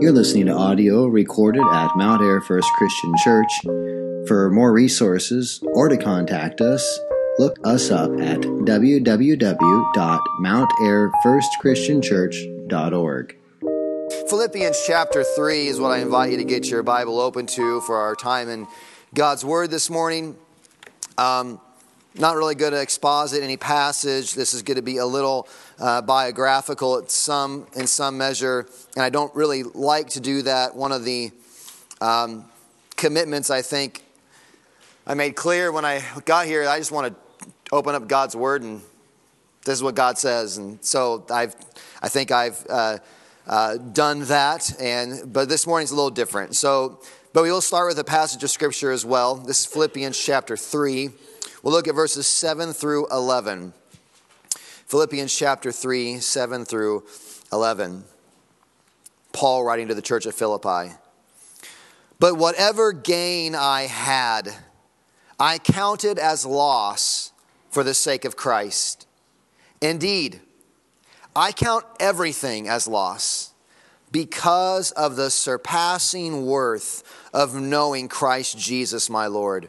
You're listening to audio recorded at Mount Ayr First Christian Church. For more resources or to contact us, look us up at www.mountairfirstchristianchurch.org. Philippians chapter 3 is what I invite you to get your Bible open to for our time in God's Word this morning. Um, not really going to exposit any passage. This is going to be a little uh, biographical at some, in some measure, and I don't really like to do that. One of the um, commitments I think I made clear when I got here, I just want to open up God's Word and this is what God says. And so I've, I think I've uh, uh, done that, and but this morning's a little different. So, but we will start with a passage of Scripture as well. This is Philippians chapter 3. We'll look at verses 7 through 11. Philippians chapter 3, 7 through 11. Paul writing to the church at Philippi. But whatever gain I had, I counted as loss for the sake of Christ. Indeed, I count everything as loss because of the surpassing worth of knowing Christ Jesus my Lord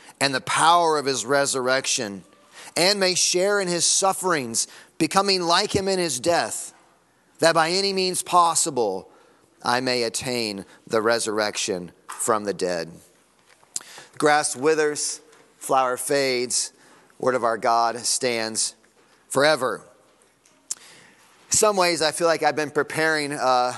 and the power of his resurrection, and may share in his sufferings, becoming like him in his death, that by any means possible I may attain the resurrection from the dead. Grass withers, flower fades, word of our God stands forever. Some ways, I feel like I've been preparing uh,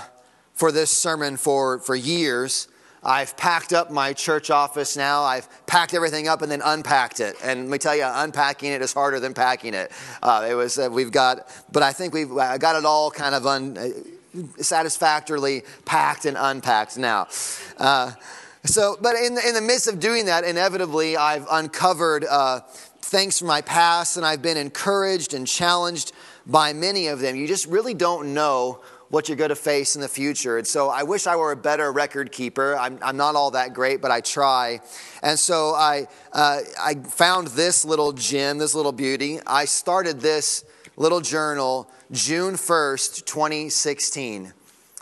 for this sermon for, for years. I've packed up my church office now. I've packed everything up and then unpacked it. And let me tell you, unpacking it is harder than packing it. Uh, it was, uh, we've got, but I think we've got it all kind of un, uh, satisfactorily packed and unpacked now. Uh, so, but in in the midst of doing that, inevitably, I've uncovered uh, things from my past and I've been encouraged and challenged by many of them. You just really don't know what you're going to face in the future. And so I wish I were a better record keeper. I'm, I'm not all that great, but I try. And so I, uh, I found this little gem, this little beauty. I started this little journal June 1st, 2016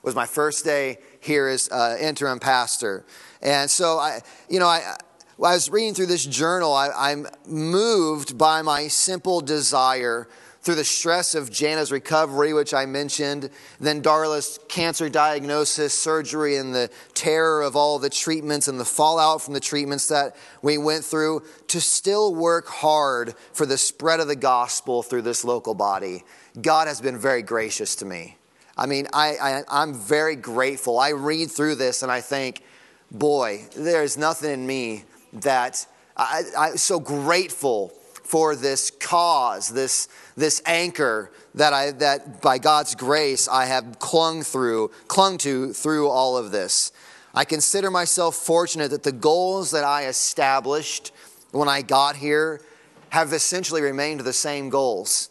was my first day here as uh, interim pastor. And so I, you know, I, I was reading through this journal. I, I'm moved by my simple desire through the stress of Jana's recovery, which I mentioned, then Darla's cancer diagnosis, surgery, and the terror of all the treatments and the fallout from the treatments that we went through, to still work hard for the spread of the gospel through this local body. God has been very gracious to me. I mean, I, I, am very grateful. I read through this and I think, boy, there's nothing in me that I, I'm so grateful for this cause, this, this anchor that I that by God's grace I have clung through, clung to through all of this. I consider myself fortunate that the goals that I established when I got here have essentially remained the same goals.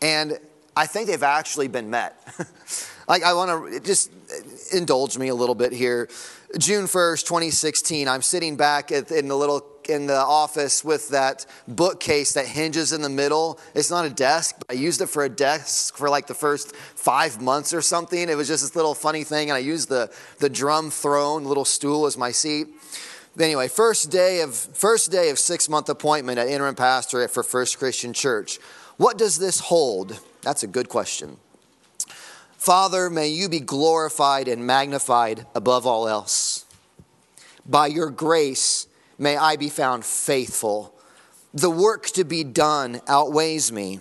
And I think they've actually been met. like I want to just uh, indulge me a little bit here. June 1st, 2016, I'm sitting back in the little in the office with that bookcase that hinges in the middle. It's not a desk, but I used it for a desk for like the first five months or something. It was just this little funny thing, and I used the, the drum throne, little stool as my seat. Anyway, first day of first day of six month appointment at interim pastor for First Christian Church. What does this hold? That's a good question. Father, may you be glorified and magnified above all else. By your grace, may I be found faithful. The work to be done outweighs me.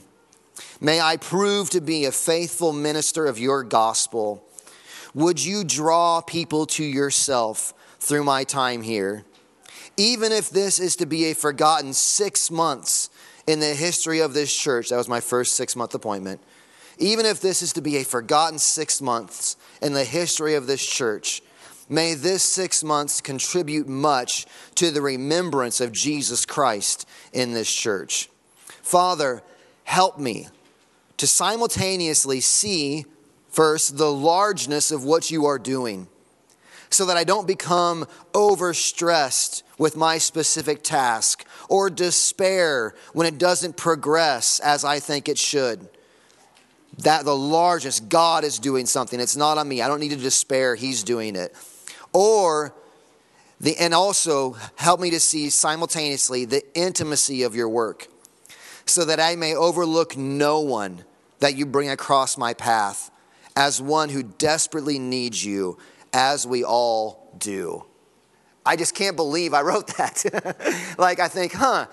May I prove to be a faithful minister of your gospel. Would you draw people to yourself through my time here? Even if this is to be a forgotten six months in the history of this church, that was my first six month appointment. Even if this is to be a forgotten six months in the history of this church, may this six months contribute much to the remembrance of Jesus Christ in this church. Father, help me to simultaneously see first the largeness of what you are doing so that I don't become overstressed with my specific task or despair when it doesn't progress as I think it should. That the largest, God is doing something. It's not on me. I don't need to despair. He's doing it. Or the, and also help me to see simultaneously the intimacy of your work so that I may overlook no one that you bring across my path as one who desperately needs you, as we all do. I just can't believe I wrote that. like, I think, huh,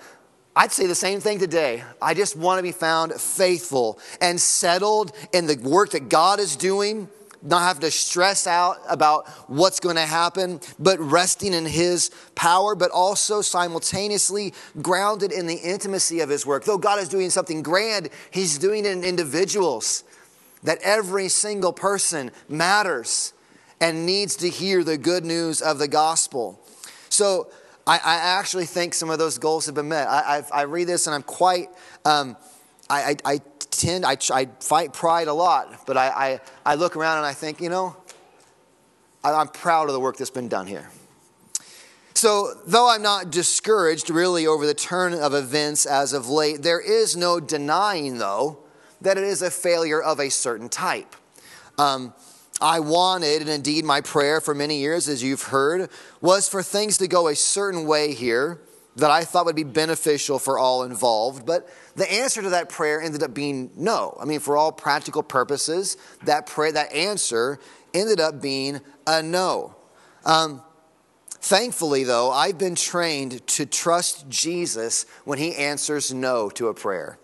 I'd say the same thing today. I just want to be found faithful and settled in the work that God is doing, not having to stress out about what's going to happen, but resting in His power, but also simultaneously grounded in the intimacy of His work. Though God is doing something grand, He's doing it in individuals, that every single person matters and needs to hear the good news of the gospel. So I, I actually think some of those goals have been met. I, I've, i read this and I'm quite, um, I, I, tend, I, I fight pride a lot, but I, I, I look around and I think, you know, I, I'm proud of the work that's been done here. So, though I'm not discouraged really over the turn of events as of late, there is no denying, though, that it is a failure of a certain type. Um, I wanted, and indeed my prayer for many years, as you've heard, was for things to go a certain way here that I thought would be beneficial for all involved. But the answer to that prayer ended up being no. I mean, for all practical purposes, that prayer, that answer ended up being a no. Um, thankfully, though, I've been trained to trust Jesus when he answers no to a prayer.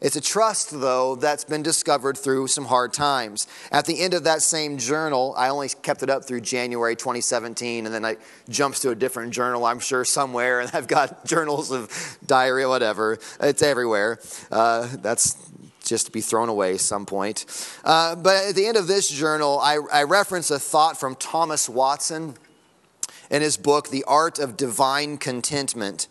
It's a trust, though, that's been discovered through some hard times. At the end of that same journal, I only kept it up through January 2017, and then I jumps to a different journal, I'm sure, somewhere, and I've got journals of diarrhea, whatever. It's everywhere. Uh, that's just to be thrown away some point. Uh, but at the end of this journal, I, I reference a thought from Thomas Watson in his book, The Art of Divine Contentment.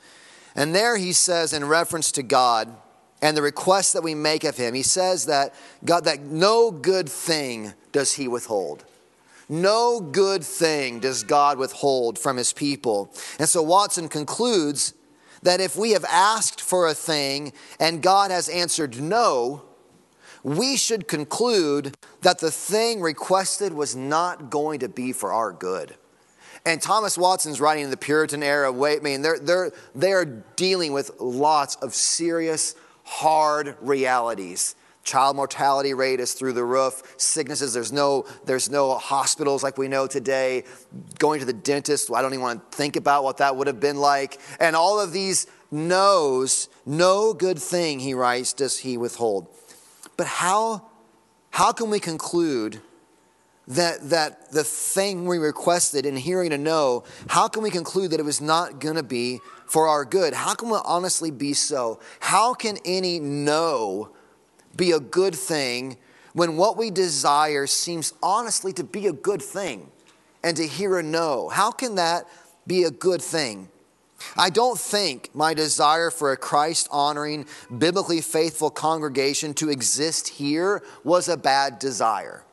And there he says, in reference to God, and the request that we make of him. He says that God that no good thing does he withhold. No good thing does God withhold from his people. And so Watson concludes that if we have asked for a thing and God has answered no, we should conclude that the thing requested was not going to be for our good. And Thomas Watson's writing in the Puritan era, wait, I mean, they're, they're, they're dealing with lots of serious hard realities. Child mortality rate is through the roof. Sicknesses, there's no, there's no hospitals like we know today. Going to the dentist, I don't even want to think about what that would have been like. And all of these knows, no good thing, he writes, does he withhold. But how, how can we conclude that, that the thing we requested in hearing a no, how can we conclude that it was not going to be for our good? How can we honestly be so? How can any no be a good thing when what we desire seems honestly to be a good thing and to hear a no? How can that be a good thing? I don't think my desire for a Christ honoring, biblically faithful congregation to exist here was a bad desire.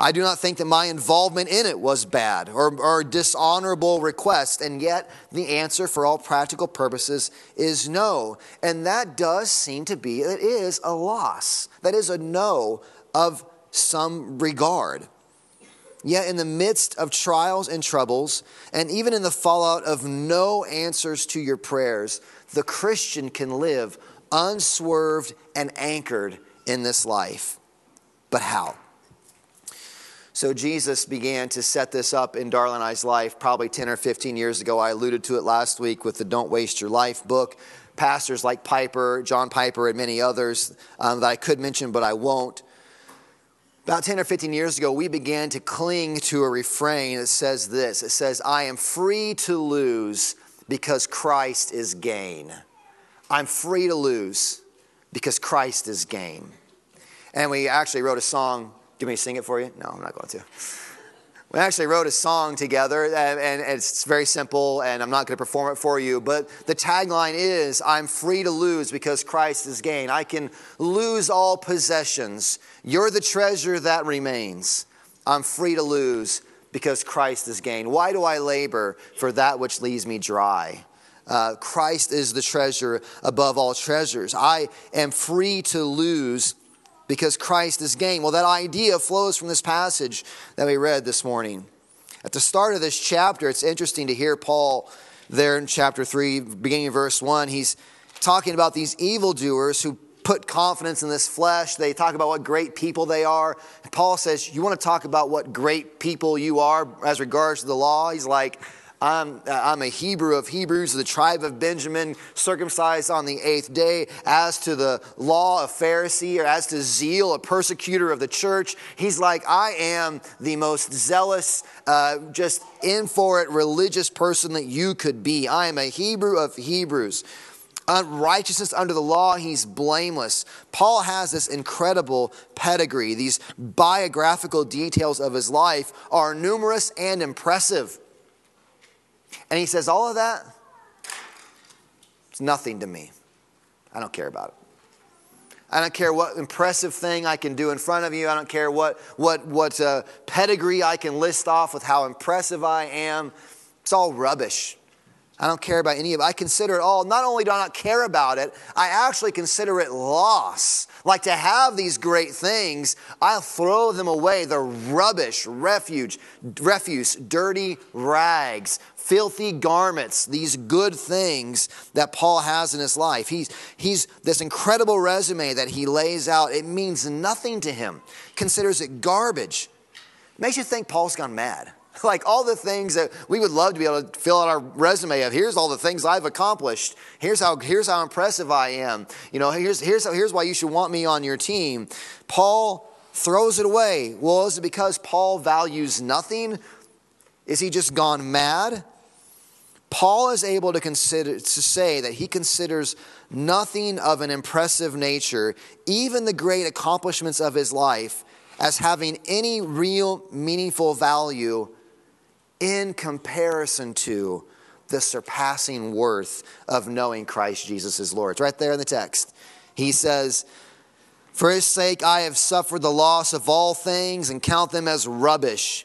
I do not think that my involvement in it was bad or, or dishonorable request, and yet the answer for all practical purposes is no. And that does seem to be, it is a loss. That is a no of some regard. Yet, in the midst of trials and troubles, and even in the fallout of no answers to your prayers, the Christian can live unswerved and anchored in this life. But how? So Jesus began to set this up in Darla and I's life probably 10 or 15 years ago. I alluded to it last week with the Don't Waste Your Life book. Pastors like Piper, John Piper, and many others um, that I could mention, but I won't. About 10 or 15 years ago, we began to cling to a refrain that says this It says, I am free to lose because Christ is gain. I'm free to lose because Christ is gain. And we actually wrote a song do you want me to sing it for you? No, I'm not going to. We actually wrote a song together, and, and it's very simple, and I'm not going to perform it for you. But the tagline is I'm free to lose because Christ is gain. I can lose all possessions. You're the treasure that remains. I'm free to lose because Christ is gain. Why do I labor for that which leaves me dry? Uh, Christ is the treasure above all treasures. I am free to lose because Christ is gain. Well, that idea flows from this passage that we read this morning. At the start of this chapter, it's interesting to hear Paul there in chapter 3, beginning of verse 1. He's talking about these evildoers who put confidence in this flesh. They talk about what great people they are. And Paul says, You want to talk about what great people you are as regards to the law? He's like, I'm, I'm a Hebrew of Hebrews, the tribe of Benjamin, circumcised on the eighth day. As to the law, a Pharisee, or as to zeal, a persecutor of the church, he's like, I am the most zealous, uh, just in for it religious person that you could be. I am a Hebrew of Hebrews. Unrighteousness under the law, he's blameless. Paul has this incredible pedigree. These biographical details of his life are numerous and impressive. And he says, All of that, it's nothing to me. I don't care about it. I don't care what impressive thing I can do in front of you. I don't care what, what, what uh, pedigree I can list off with how impressive I am. It's all rubbish. I don't care about any of it. I consider it all. Not only do I not care about it, I actually consider it loss. Like to have these great things, I'll throw them away. They're rubbish, refuge, refuse, dirty rags, filthy garments, these good things that Paul has in his life. He's, he's this incredible resume that he lays out. It means nothing to him, considers it garbage. Makes you think Paul's gone mad. Like all the things that we would love to be able to fill out our resume of here's all the things I've accomplished. Here's how here's how impressive I am. You know, here's here's here's why you should want me on your team. Paul throws it away. Well, is it because Paul values nothing? Is he just gone mad? Paul is able to consider to say that he considers nothing of an impressive nature, even the great accomplishments of his life, as having any real meaningful value in comparison to the surpassing worth of knowing Christ Jesus as Lord. It's right there in the text. He says, For his sake I have suffered the loss of all things and count them as rubbish,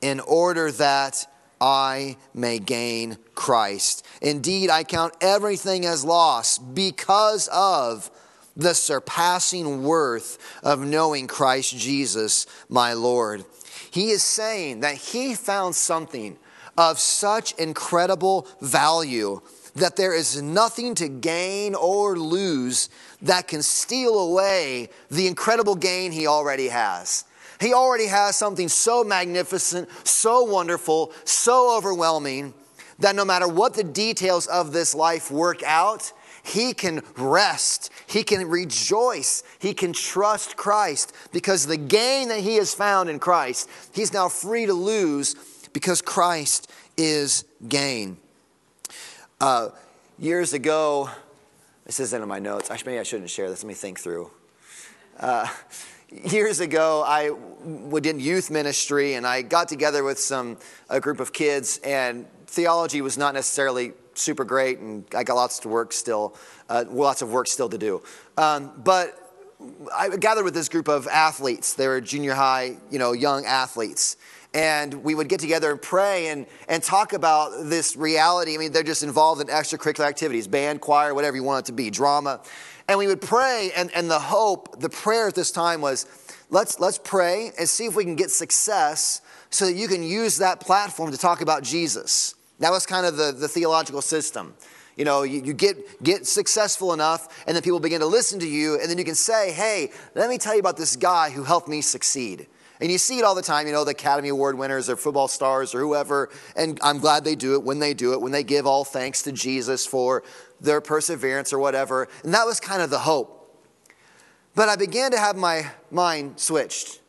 in order that I may gain Christ. Indeed, I count everything as loss because of the surpassing worth of knowing Christ Jesus, my Lord. He is saying that he found something of such incredible value that there is nothing to gain or lose that can steal away the incredible gain he already has. He already has something so magnificent, so wonderful, so overwhelming that no matter what the details of this life work out, he can rest, he can rejoice, he can trust Christ because the gain that he has found in Christ, he's now free to lose because Christ is gain. Uh, years ago, this isn't in my notes. Actually, maybe I shouldn't share this. Let me think through. Uh, years ago, I did youth ministry, and I got together with some a group of kids, and theology was not necessarily super great, and I got lots to work still, uh, lots of work still to do. Um, but I gathered with this group of athletes. They were junior high, you know, young athletes. And we would get together and pray and, and talk about this reality. I mean, they're just involved in extracurricular activities, band, choir, whatever you want it to be, drama. And we would pray, and, and the hope, the prayer at this time was let's, let's pray and see if we can get success so that you can use that platform to talk about Jesus. That was kind of the, the theological system. You know, you, you, get, get successful enough, and then people begin to listen to you, and then you can say, hey, let me tell you about this guy who helped me succeed. And you see it all the time, you know, the Academy Award winners or football stars or whoever, and I'm glad they do it when they do it, when they give all thanks to Jesus for their perseverance or whatever. And that was kind of the hope. But I began to have my mind switched.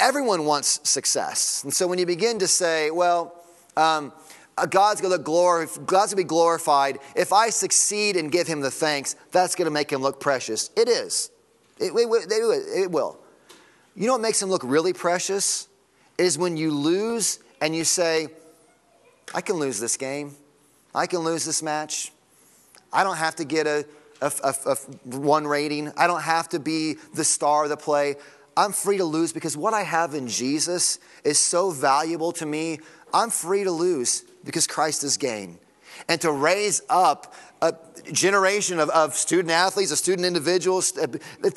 Everyone wants success. And so when you begin to say, well, um, uh, God's going to God's to be glorified. If I succeed and give him the thanks, that's going to make him look precious. It is. It, it, it will. You know what makes him look really precious? is when you lose and you say, I can lose this game. I can lose this match. I don't have to get a, a, a, a one rating. I don't have to be the star of the play. I'm free to lose because what I have in Jesus is so valuable to me. I'm free to lose because Christ is gain. And to raise up a generation of, of student athletes, of student individuals, uh,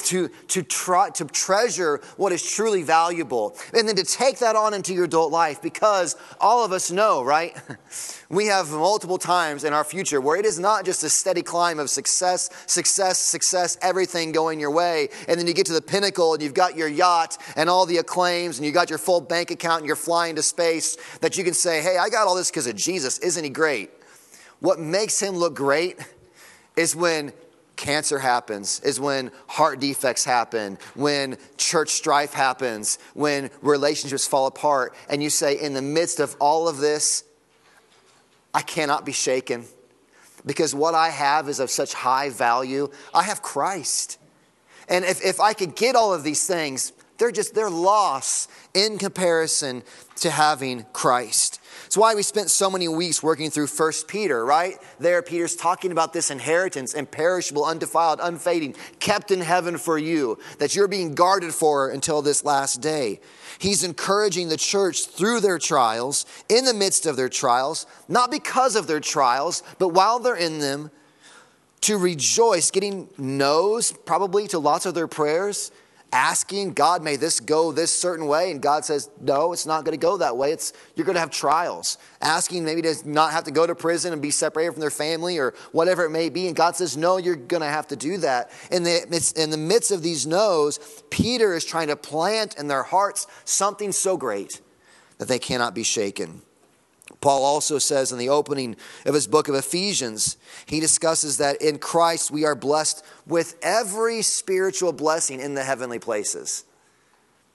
to, to, try, to treasure what is truly valuable. And then to take that on into your adult life because all of us know, right? We have multiple times in our future where it is not just a steady climb of success, success, success, everything going your way. And then you get to the pinnacle and you've got your yacht and all the acclaims and you got your full bank account and you're flying to space that you can say, hey, I got all this because of Jesus. Isn't he great? What makes him look great is when cancer happens, is when heart defects happen, when church strife happens, when relationships fall apart. And you say, in the midst of all of this, I cannot be shaken because what I have is of such high value. I have Christ. And if, if I could get all of these things, they're just, they're loss in comparison to having Christ. It's why we spent so many weeks working through First Peter, right? There, Peter's talking about this inheritance, imperishable, undefiled, unfading, kept in heaven for you, that you're being guarded for until this last day. He's encouraging the church through their trials, in the midst of their trials, not because of their trials, but while they're in them, to rejoice, getting no's probably to lots of their prayers, asking God, may this go this certain way, and God says, no, it's not going to go that way. It's you're going to have trials. Asking maybe to not have to go to prison and be separated from their family or whatever it may be, and God says, no, you're going to have to do that. In the, in the midst of these no's, Peter is trying to plant in their hearts something so great that they cannot be shaken. Paul also says in the opening of his book of Ephesians, he discusses that in Christ we are blessed with every spiritual blessing in the heavenly places.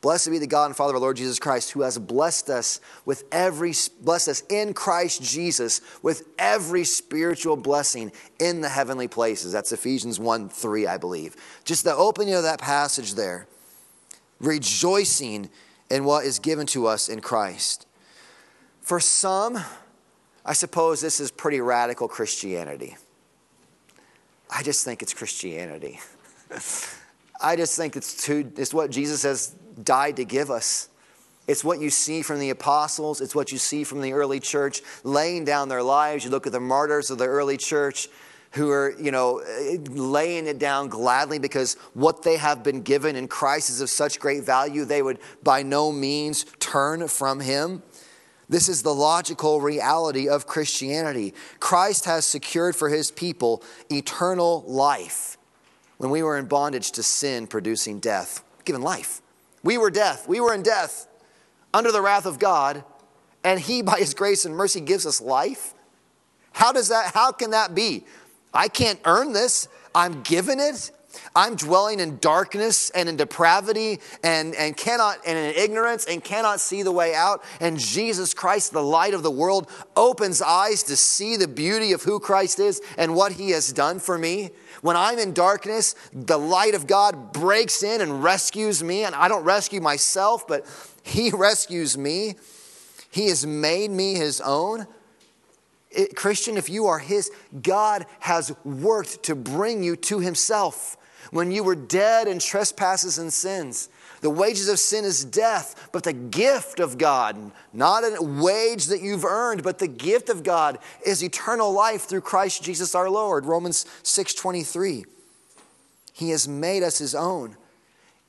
Blessed be the God and Father of our Lord Jesus Christ, who has blessed us with every blessed us in Christ Jesus with every spiritual blessing in the heavenly places. That's Ephesians 1 3, I believe. Just the opening of that passage there. Rejoicing in what is given to us in Christ. For some, I suppose this is pretty radical Christianity. I just think it's Christianity. I just think it's, too, it's what Jesus has died to give us. It's what you see from the apostles, it's what you see from the early church laying down their lives. You look at the martyrs of the early church who are, you know, laying it down gladly because what they have been given in Christ is of such great value, they would by no means turn from him. This is the logical reality of Christianity. Christ has secured for his people eternal life. When we were in bondage to sin producing death, given life. We were death. We were in death under the wrath of God, and he by his grace and mercy gives us life. How does that how can that be? I can't earn this. I'm given it. I'm dwelling in darkness and in depravity and, and cannot and in ignorance and cannot see the way out. And Jesus Christ, the light of the world, opens eyes to see the beauty of who Christ is and what he has done for me. When I'm in darkness, the light of God breaks in and rescues me. And I don't rescue myself, but he rescues me. He has made me his own. It, Christian, if you are His, God has worked to bring you to Himself when you were dead in trespasses and sins. The wages of sin is death, but the gift of God, not a wage that you've earned, but the gift of God is eternal life through Christ Jesus our Lord. Romans 6:23. He has made us his own.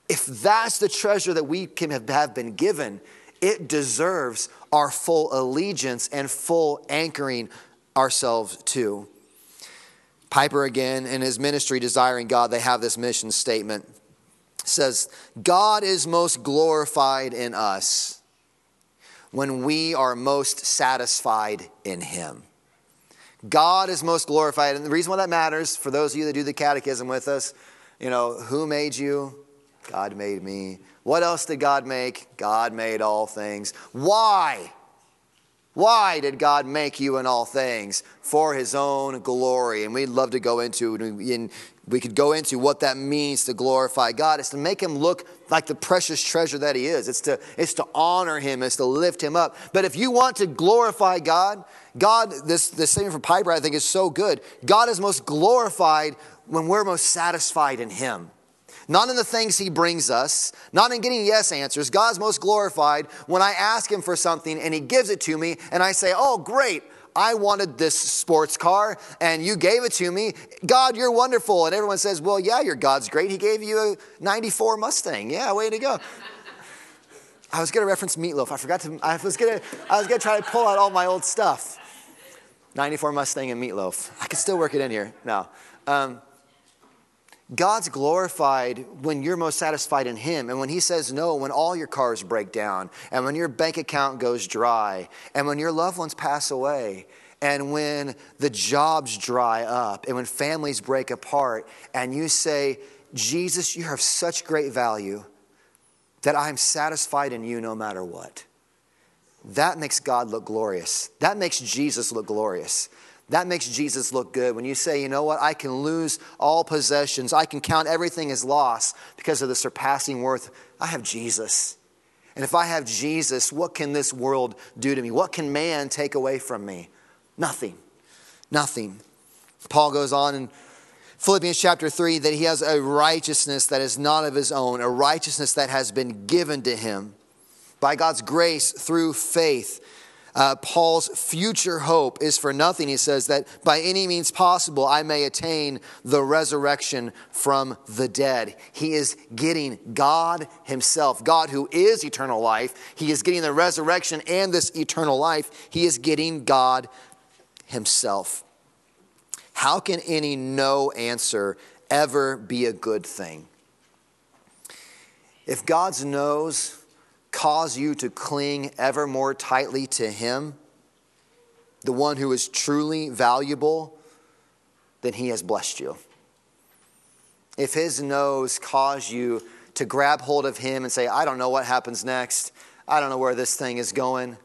If that's the treasure that we can have been given, it deserves our full allegiance and full anchoring ourselves to. Piper again in his ministry, Desiring God, they have this mission statement. Says, God is most glorified in us when we are most satisfied in him. God is most glorified. And the reason why that matters, for those of you that do the catechism with us, you know, who made you? God made me. What else did God make? God made all things. Why? Why did God make you in all things? For his own glory. And we'd love to go into in we could go into what that means to glorify God. It's to make him look like the precious treasure that he is. It's to, it's to honor him, it's to lift him up. But if you want to glorify God, God, this, this statement from Piper I think is so good. God is most glorified when we're most satisfied in him. Not in the things he brings us, not in getting yes answers. God's most glorified when I ask him for something and he gives it to me and I say, oh, great. I wanted this sports car and you gave it to me. God, you're wonderful. And everyone says, Well, yeah, your God's great. He gave you a 94 Mustang. Yeah, way to go. I was going to reference meatloaf. I forgot to, I was going to, I was going to try to pull out all my old stuff. 94 Mustang and meatloaf. I could still work it in here. No. Um, God's glorified when you're most satisfied in Him. And when He says no, when all your cars break down, and when your bank account goes dry, and when your loved ones pass away, and when the jobs dry up, and when families break apart, and you say, Jesus, you have such great value that I'm satisfied in you no matter what. That makes God look glorious. That makes Jesus look glorious. That makes Jesus look good. When you say, you know what, I can lose all possessions, I can count everything as loss because of the surpassing worth. I have Jesus. And if I have Jesus, what can this world do to me? What can man take away from me? Nothing. Nothing. Paul goes on in Philippians chapter 3 that he has a righteousness that is not of his own, a righteousness that has been given to him by God's grace through faith uh, Paul's future hope is for nothing. He says that by any means possible, I may attain the resurrection from the dead. He is getting God Himself, God who is eternal life. He is getting the resurrection and this eternal life. He is getting God Himself. How can any no answer ever be a good thing? If God's no's cause you to cling ever more tightly to Him, the one who is truly valuable, then He has blessed you. If His no's cause you to grab hold of Him and say, I don't know what happens next, I don't know where this thing is going,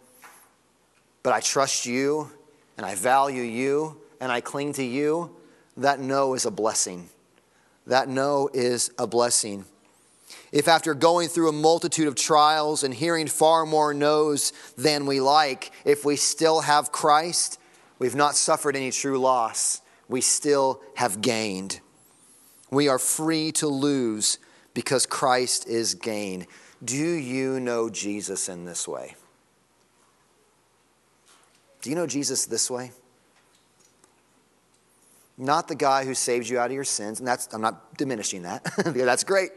but I trust you and I value you and I cling to you, that no is a blessing. That no is a blessing. If after going through a multitude of trials and hearing far more no's than we like, if we still have Christ, we've not suffered any true loss. We still have gained. We are free to lose because Christ is gain. Do you know Jesus in this way? Do you know Jesus this way? Not the guy who saves you out of your sins, and that's I'm not diminishing that. that's great.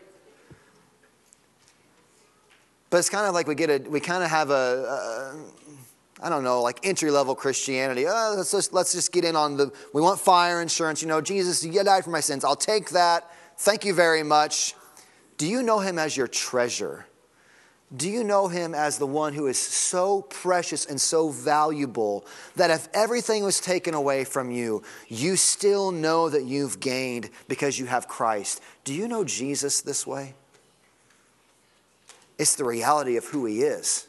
But it's kind of like we get a, we kind of have a, a I don't know, like entry level Christianity. Oh, let's just, let's just get in on the, we want fire insurance. You know, Jesus, you died for my sins. I'll take that. Thank you very much. Do you know him as your treasure? Do you know him as the one who is so precious and so valuable that if everything was taken away from you, you still know that you've gained because you have Christ? Do you know Jesus this way? It's the reality of who He is.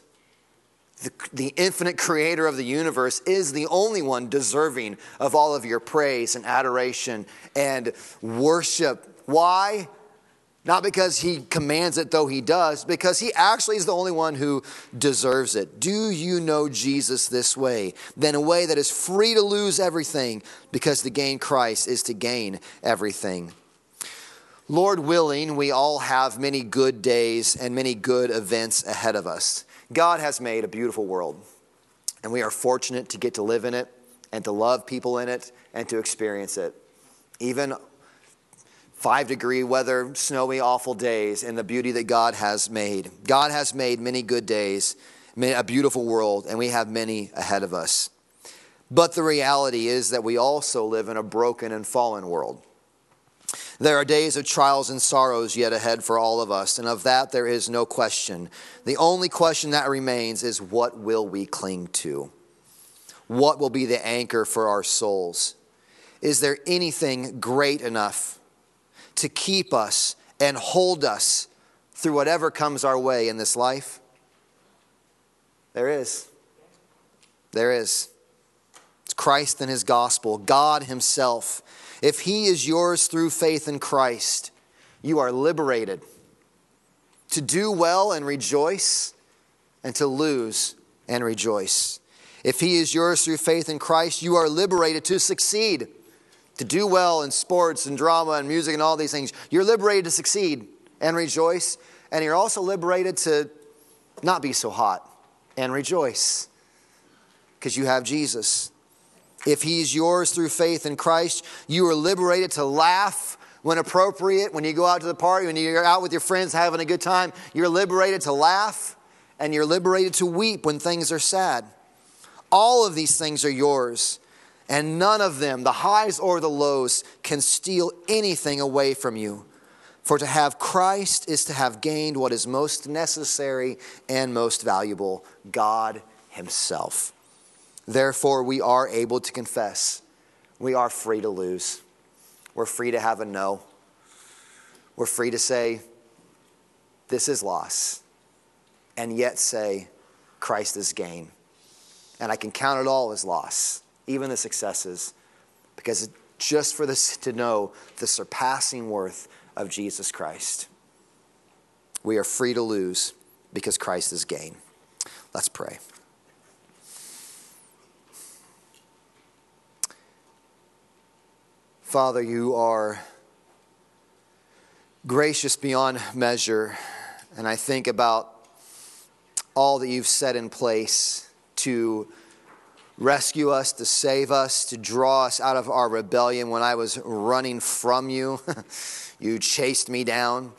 The, the, infinite creator of the universe is the only one deserving of all of your praise and adoration and worship. Why? Not because he commands it, though he does, because he actually is the only one who deserves it. Do you know Jesus this way? Then a way that is free to lose everything, because to gain Christ is to gain everything. Lord willing, we all have many good days and many good events ahead of us. God has made a beautiful world, and we are fortunate to get to live in it and to love people in it and to experience it. Even five degree weather, snowy, awful days, and the beauty that God has made. God has made many good days, a beautiful world, and we have many ahead of us. But the reality is that we also live in a broken and fallen world. There are days of trials and sorrows yet ahead for all of us, and of that there is no question. The only question that remains is what will we cling to? What will be the anchor for our souls? Is there anything great enough to keep us and hold us through whatever comes our way in this life? There is. There is. It's Christ and His gospel, God Himself If he is yours through faith in Christ, you are liberated to do well and rejoice, and to lose and rejoice. If he is yours through faith in Christ, you are liberated to succeed, to do well in sports and drama and music and all these things. You're liberated to succeed and rejoice, and you're also liberated to not be so hot and rejoice because you have Jesus. If he is yours through faith in Christ, you are liberated to laugh when appropriate, when you go out to the party, when you're out with your friends having a good time, you're liberated to laugh and you're liberated to weep when things are sad. All of these things are yours, and none of them, the highs or the lows, can steal anything away from you. For to have Christ is to have gained what is most necessary and most valuable God Himself. Therefore, we are able to confess. We are free to lose. We're free to have a no. We're free to say, This is loss, and yet say, Christ is gain. And I can count it all as loss, even the successes, because just for this to know the surpassing worth of Jesus Christ. We are free to lose because Christ is gain. Let's pray. Father, you are gracious beyond measure. And I think about all that you've set in place to rescue us, to save us, to draw us out of our rebellion. When I was running from you, you chased me down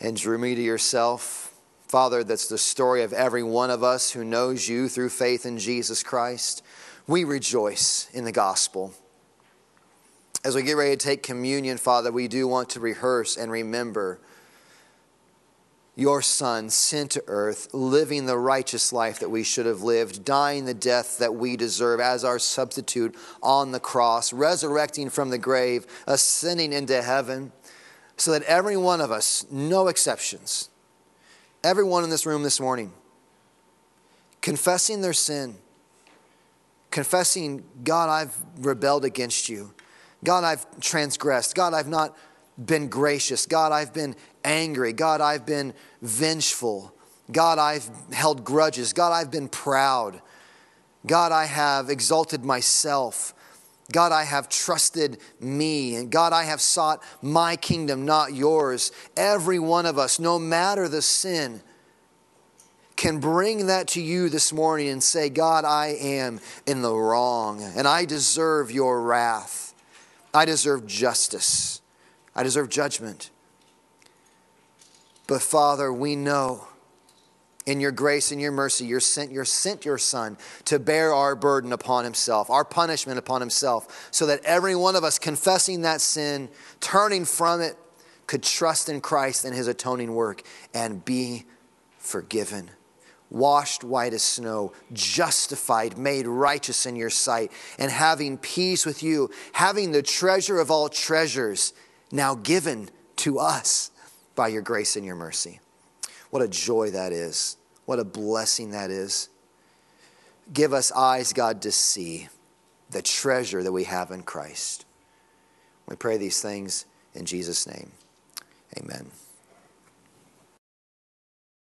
and drew me to yourself. Father, that's the story of every one of us who knows you through faith in Jesus Christ. We rejoice in the gospel. As we get ready to take communion, Father, we do want to rehearse and remember your Son sent to earth, living the righteous life that we should have lived, dying the death that we deserve as our substitute on the cross, resurrecting from the grave, ascending into heaven, so that every one of us, no exceptions, everyone in this room this morning, confessing their sin, confessing, God, I've rebelled against you. God, I've transgressed. God, I've not been gracious. God, I've been angry. God, I've been vengeful. God, I've held grudges. God, I've been proud. God, I have exalted myself. God, I have trusted me. And God, I have sought my kingdom, not yours. Every one of us, no matter the sin, can bring that to you this morning and say, God, I am in the wrong and I deserve your wrath. I deserve justice. I deserve judgment. But Father, we know in your grace and your mercy, you're sent, you're sent your Son to bear our burden upon himself, our punishment upon himself, so that every one of us confessing that sin, turning from it, could trust in Christ and his atoning work and be forgiven washed white as snow, justified, made righteous in your sight, and having peace with you, having the treasure of all treasures now given to us by your grace and your mercy. What a joy that is. What a blessing that is. Give us eyes, God, to see the treasure that we have in Christ. We pray these things in Jesus' name. Amen.